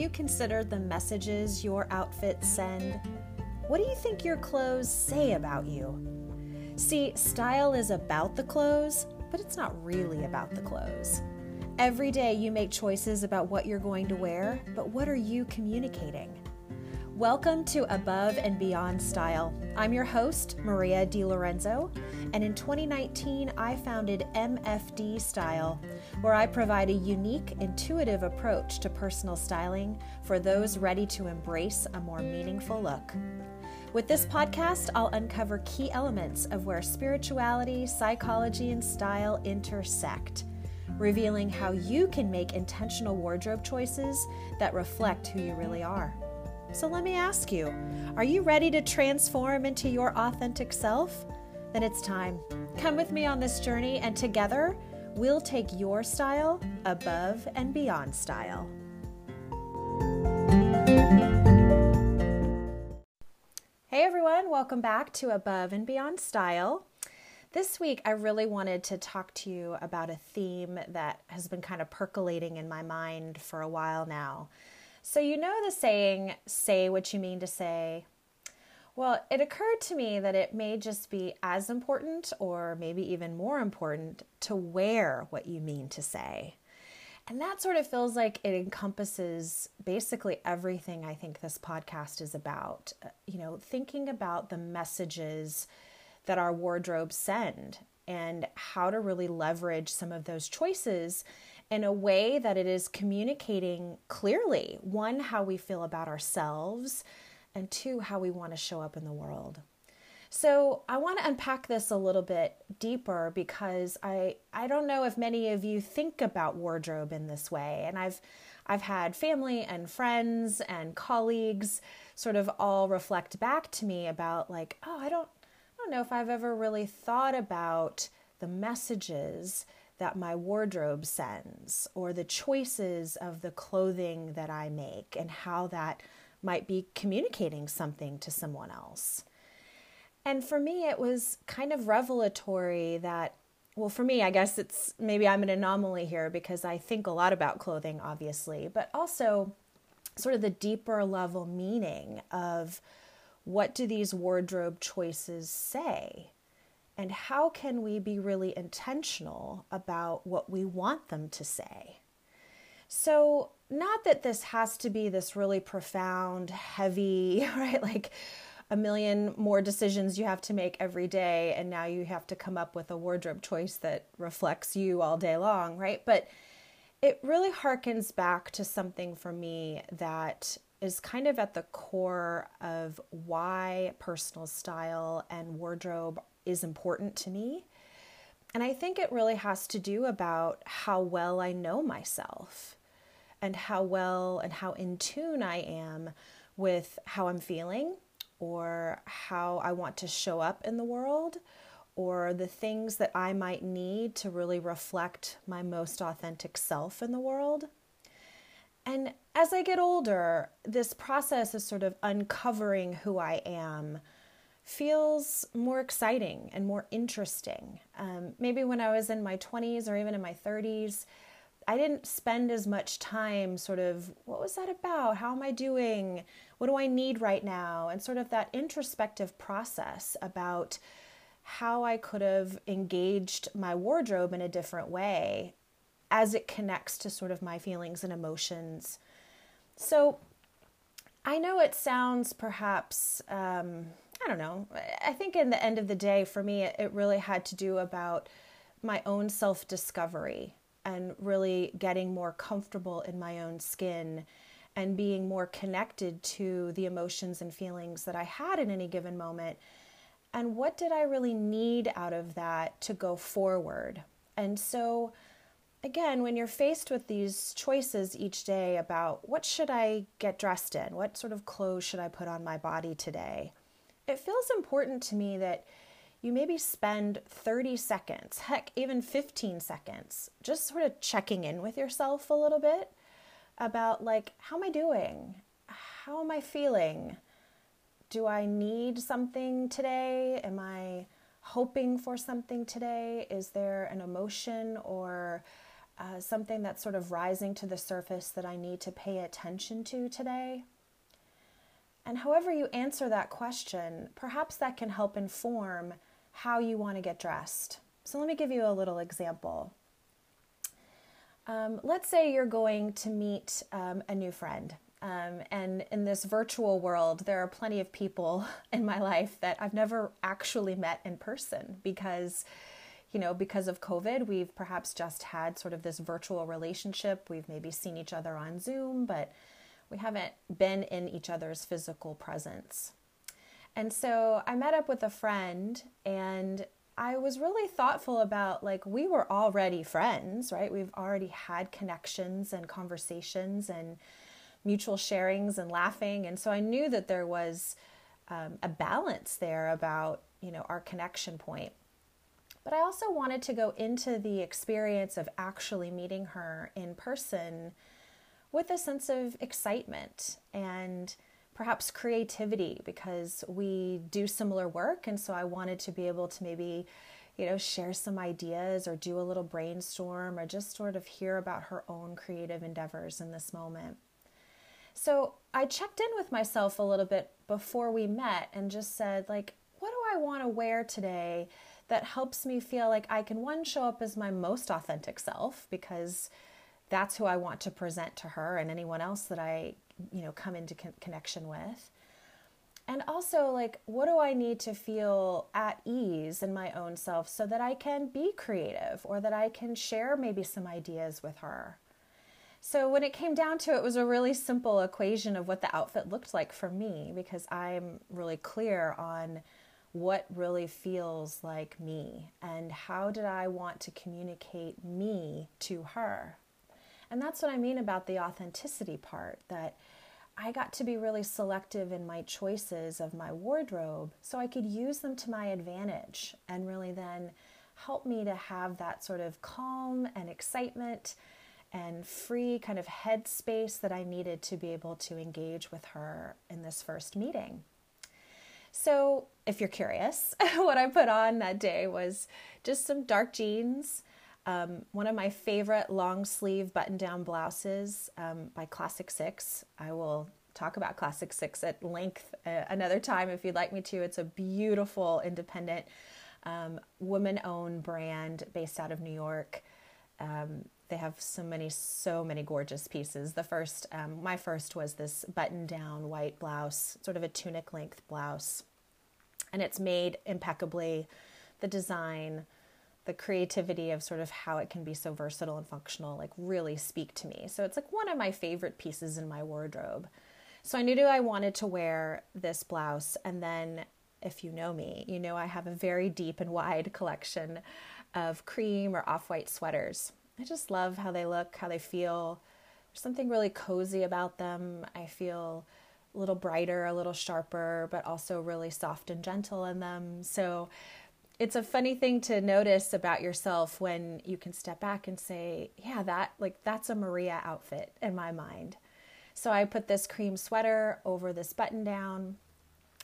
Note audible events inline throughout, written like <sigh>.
you considered the messages your outfits send? What do you think your clothes say about you? See, style is about the clothes, but it's not really about the clothes. Every day you make choices about what you're going to wear, but what are you communicating? Welcome to Above and Beyond Style. I'm your host, Maria DiLorenzo, and in 2019 I founded MFD Style, where I provide a unique, intuitive approach to personal styling for those ready to embrace a more meaningful look. With this podcast, I'll uncover key elements of where spirituality, psychology, and style intersect, revealing how you can make intentional wardrobe choices that reflect who you really are. So let me ask you are you ready to transform into your authentic self? Then it's time. Come with me on this journey, and together we'll take your style above and beyond style. Hey everyone, welcome back to Above and Beyond Style. This week, I really wanted to talk to you about a theme that has been kind of percolating in my mind for a while now. So, you know the saying, say what you mean to say? Well, it occurred to me that it may just be as important, or maybe even more important, to wear what you mean to say. And that sort of feels like it encompasses basically everything I think this podcast is about. Uh, you know, thinking about the messages that our wardrobes send and how to really leverage some of those choices in a way that it is communicating clearly one, how we feel about ourselves, and two, how we want to show up in the world. So, I want to unpack this a little bit deeper because I I don't know if many of you think about wardrobe in this way and I've I've had family and friends and colleagues sort of all reflect back to me about like, oh, I don't I don't know if I've ever really thought about the messages that my wardrobe sends or the choices of the clothing that I make and how that might be communicating something to someone else. And for me, it was kind of revelatory that, well, for me, I guess it's maybe I'm an anomaly here because I think a lot about clothing, obviously, but also sort of the deeper level meaning of what do these wardrobe choices say? And how can we be really intentional about what we want them to say? So, not that this has to be this really profound, heavy, <laughs> right? Like a million more decisions you have to make every day, and now you have to come up with a wardrobe choice that reflects you all day long, right? But it really harkens back to something for me that is kind of at the core of why personal style and wardrobe is important to me. And I think it really has to do about how well I know myself and how well and how in tune I am with how I'm feeling or how I want to show up in the world or the things that I might need to really reflect my most authentic self in the world. And as I get older, this process is sort of uncovering who I am feels more exciting and more interesting. Um, maybe when I was in my 20s or even in my 30s, I didn't spend as much time sort of, what was that about? How am I doing? What do I need right now? And sort of that introspective process about how I could have engaged my wardrobe in a different way as it connects to sort of my feelings and emotions. So I know it sounds perhaps um, I don't know. I think in the end of the day, for me, it, really had to do about my own self discovery and really getting more comfortable in my own skin and being more connected to the emotions and feelings that I had in any given moment. And what did I really need out of that to go forward? And so, again, when you're faced with these choices each day about what should I get dressed in? What sort of clothes should I put on my body today? It feels important to me that you maybe spend 30 seconds, heck, even 15 seconds, just sort of checking in with yourself a little bit about like, how am I doing? How am I feeling? Do I need something today? Am I hoping for something today? Is there an emotion or uh, something that's sort of rising to the surface that I need to pay attention to today? And however you answer that question, perhaps that can help inform how you want to get dressed. So let me give you a little example. Um, let's say you're going to meet um, a new friend. Um, and in this virtual world, there are plenty of people <laughs> in my life that I've never actually met in person because, you know, because of COVID, we've perhaps just had sort of this virtual relationship. We've maybe seen each other on Zoom, but we haven't been in each other's physical presence. And so I met up with a friend and I was really thoughtful about like we were already friends, right? We've already had connections and conversations and mutual sharings and laughing. And so I knew that there was um, a balance there about, you know, our connection point. But I also wanted to go into the experience of actually meeting her in person with a sense of excitement and perhaps creativity because we do similar work and so I wanted to be able to maybe you know share some ideas or do a little brainstorm or just sort of hear about her own creative endeavors in this moment. So I checked in with myself a little bit before we met and just said like what do I want to wear today that helps me feel like I can one show up as my most authentic self because that's who I want to present to her and anyone else that I, you know, come into con- connection with. And also, like, what do I need to feel at ease in my own self so that I can be creative or that I can share maybe some ideas with her? So, when it came down to it, it was a really simple equation of what the outfit looked like for me because I'm really clear on what really feels like me and how did I want to communicate me to her. And that's what I mean about the authenticity part that I got to be really selective in my choices of my wardrobe so I could use them to my advantage and really then help me to have that sort of calm and excitement and free kind of headspace that I needed to be able to engage with her in this first meeting. So, if you're curious, <laughs> what I put on that day was just some dark jeans, um, one of my favorite long sleeve button down blouses um, by Classic Six. I will talk about Classic Six at length uh, another time if you'd like me to. It's a beautiful, independent, um, woman owned brand based out of New York. Um, they have so many, so many gorgeous pieces. The first, um, my first was this button down white blouse, sort of a tunic length blouse. And it's made impeccably. The design, the creativity of sort of how it can be so versatile and functional like really speak to me. So it's like one of my favorite pieces in my wardrobe. So I knew I wanted to wear this blouse and then if you know me, you know I have a very deep and wide <laughs> collection of cream or off-white sweaters. I just love how they look, how they feel. There's something really cozy about them. I feel a little brighter, a little sharper, but also really soft and gentle in them. So it's a funny thing to notice about yourself when you can step back and say, yeah, that like that's a Maria outfit in my mind. So I put this cream sweater over this button down.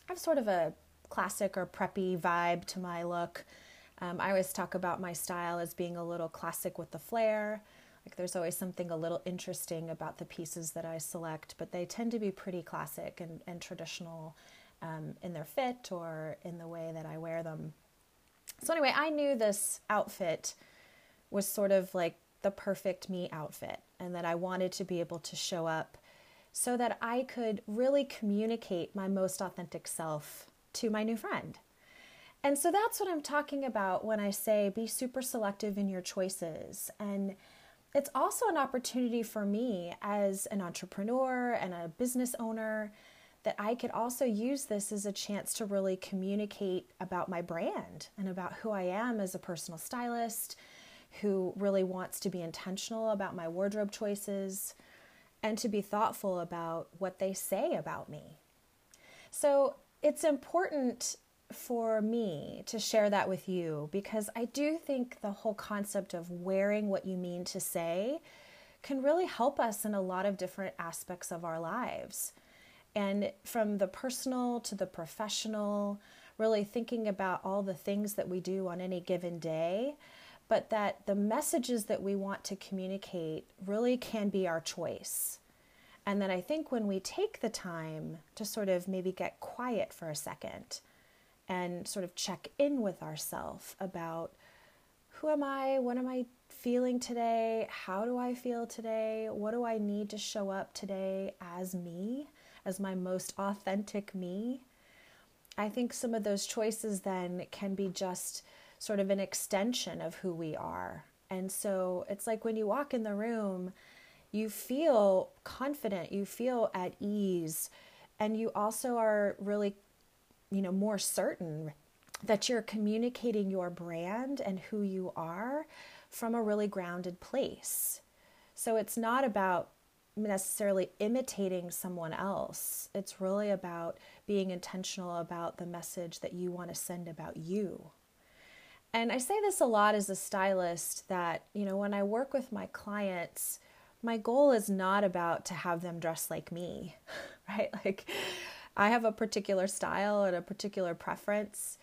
I have sort of a classic or preppy vibe to my look. Um, I always talk about my style as being a little classic with the flair. Like there's always something a little interesting about the pieces that I select, but they tend to be pretty classic and, and traditional um, in their fit or in the way that I wear them. So, anyway, I knew this outfit was sort of like the perfect me outfit, and that I wanted to be able to show up so that I could really communicate my most authentic self to my new friend. And so that's what I'm talking about when I say be super selective in your choices. And it's also an opportunity for me as an entrepreneur and a business owner that I could also use this as a chance to really communicate about my brand and about who I am as a personal stylist who really wants to be intentional about my wardrobe choices and to be thoughtful about what they say about me. So it's important for me to share that with you because I do think the whole concept of wearing what you mean to say can really help us in a lot of different aspects of our lives. And from the personal to the professional, really thinking about all the things that we do on any given day, but that the messages that we want to communicate really can be our choice. And then I think when we take the time to sort of maybe get quiet for a second and sort of check in with ourselves about who am I? What am I feeling today? How do I feel today? What do I need to show up today as me, as my most authentic me? I think some of those choices then can be just sort of an extension of who we are. And so it's like when you walk in the room, you feel confident, you feel at ease, and you also are really, you know, more certain that you're communicating your brand and who you are from a really grounded place. So it's not about necessarily imitating someone else. It's really about being intentional about the message that you want to send about you. And I say this a lot as a stylist that, you know, when I work with my clients, my goal is not about to have them dress like me, <laughs> right? Like I have a particular style and a particular preference,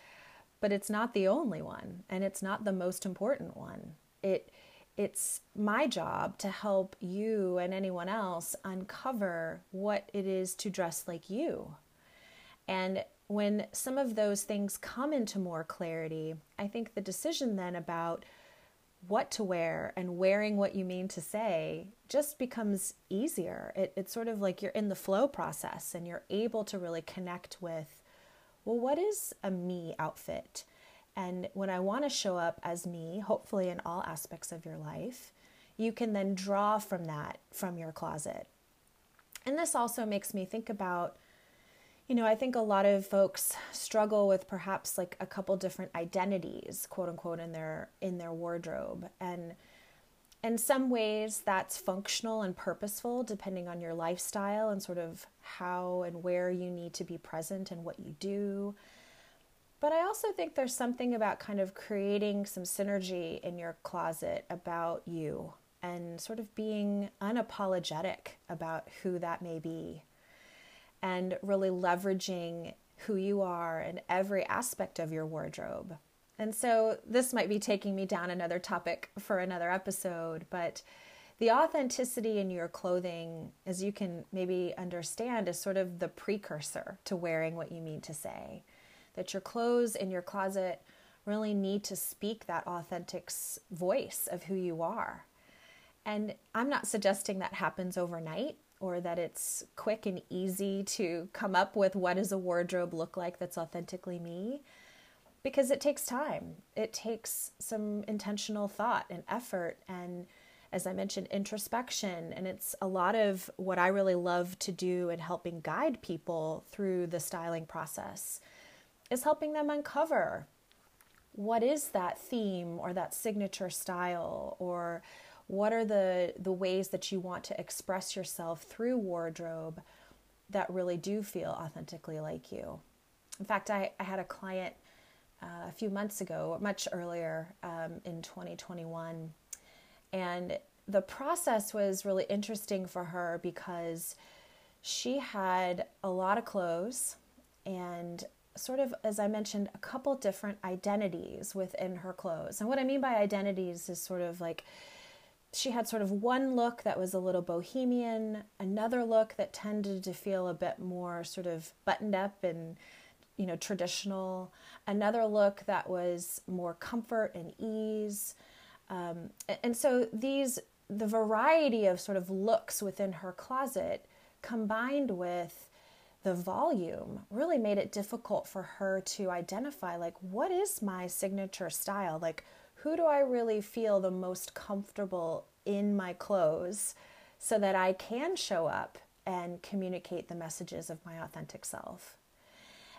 but it's not the only one and it's not the most important one. It it's my job to help you and anyone else uncover what it is to dress like you. And when some of those things come into more clarity, I think the decision then about what to wear and wearing what you mean to say just becomes easier. It, it's sort of like you're in the flow process and you're able to really connect with, well, what is a me outfit? And when I want to show up as me, hopefully in all aspects of your life, you can then draw from that from your closet. And this also makes me think about you know, I think a lot of folks struggle with perhaps like a couple different identities, quote unquote, in their in their wardrobe. And in some ways that's functional and purposeful depending on your lifestyle and sort of how and where you need to be present and what you do. But I also think there's something about kind of creating some synergy in your closet about you and sort of being unapologetic about who that may be and really leveraging who you are in every aspect of your wardrobe. And so this might be taking me down another topic for another episode, but the authenticity in your clothing, as you can maybe understand, is sort of the precursor to wearing what you mean to say that your clothes in your closet really need to speak that authentic voice of who you are. And I'm not suggesting that happens overnight or that it's quick and easy to come up with what does a wardrobe look like that's authentically me because it takes time. It takes some intentional thought and effort and as I mentioned, introspection. And it's a lot of what I really love to do in helping guide people through the styling process is helping them uncover what is that theme or that signature style or what are the the ways that you want to express yourself through wardrobe that really do feel authentically like you. In fact i, I had a client uh, a few months ago much earlier um, in 2021 and the process was really interesting for her because she had a lot of clothes and sort of, as I mentioned, a couple different identities within her clothes. And what I mean by identities is sort of like she had sort of one look that was a little bohemian, another look that tended to feel a bit more sort of buttoned up and you know traditional, another look that was more comfort and ease. Um, and so these the variety of sort of looks within her closet combined with the volume really made it difficult for her to identify like what is my signature style like who do i really feel the most comfortable in my clothes so that i can show up and communicate the messages of my authentic self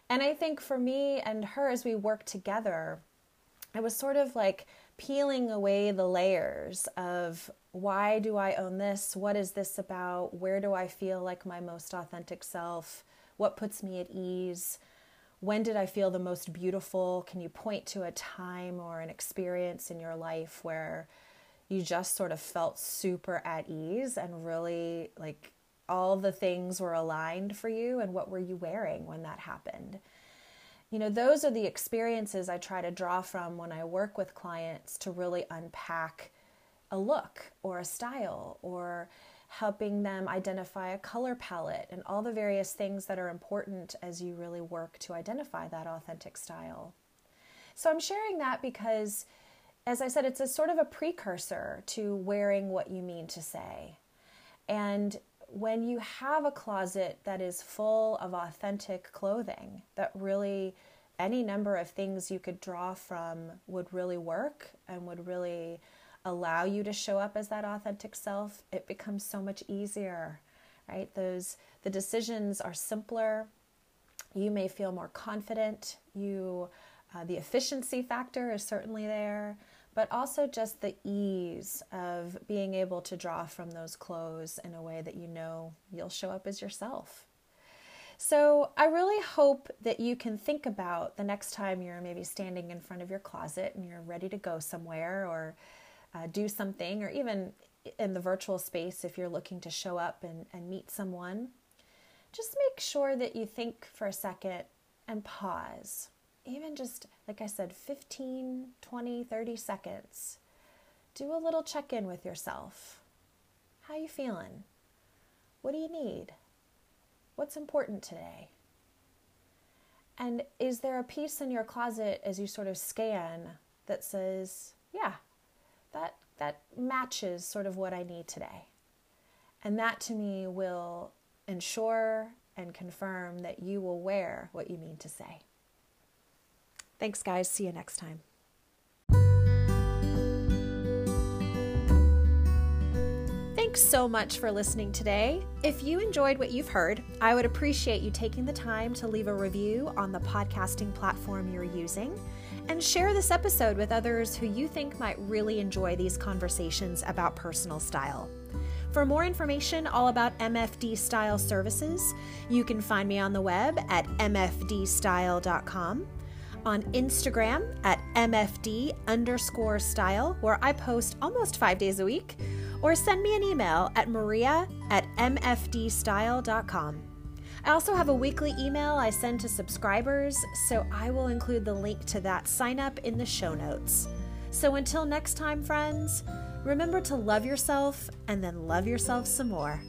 and i think for me and her as we work together it was sort of like peeling away the layers of why do I own this? What is this about? Where do I feel like my most authentic self? What puts me at ease? When did I feel the most beautiful? Can you point to a time or an experience in your life where you just sort of felt super at ease and really like all the things were aligned for you? And what were you wearing when that happened? You know, those are the experiences I try to draw from when I work with clients to really unpack a look or a style or helping them identify a color palette and all the various things that are important as you really work to identify that authentic style. So I'm sharing that because, as I said, it's a sort of a precursor to wearing what you mean to say. And when you have a closet that is full of authentic clothing, that really any number of things you could draw from would really work and would really allow you to show up as that authentic self, it becomes so much easier, right? Those the decisions are simpler. You may feel more confident. You uh, the efficiency factor is certainly there, but also just the ease of being able to draw from those clothes in a way that you know you'll show up as yourself. So, I really hope that you can think about the next time you're maybe standing in front of your closet and you're ready to go somewhere or uh, do something, or even in the virtual space if you're looking to show up and, and meet someone. Just make sure that you think for a second and pause even just, like I said, 15, 20, 30 seconds. Do a little check in with yourself. How you feeling? What do you need? What's important today? And is there a piece in your closet as you sort of scan that says, yeah, that that matches sort of what I need today? And that to me will ensure and confirm that you will wear what you mean to say. Thanks, guys. See you next time. Thanks so much for listening today. If you enjoyed what you've heard, I would appreciate you taking the time to leave a review on the podcasting platform you're using and share this episode with others who you think might really enjoy these conversations about personal style. For more information all about MFD Style services, you can find me on the web at mfdstyle.com on Instagram at MFD underscore style, where I post almost five days a week, or send me an email at maria at mfdstyle.com. I also have a weekly email I send to subscribers, so I will include the link to that sign up in the show notes. So until next time, friends, remember to love yourself and then love yourself some more.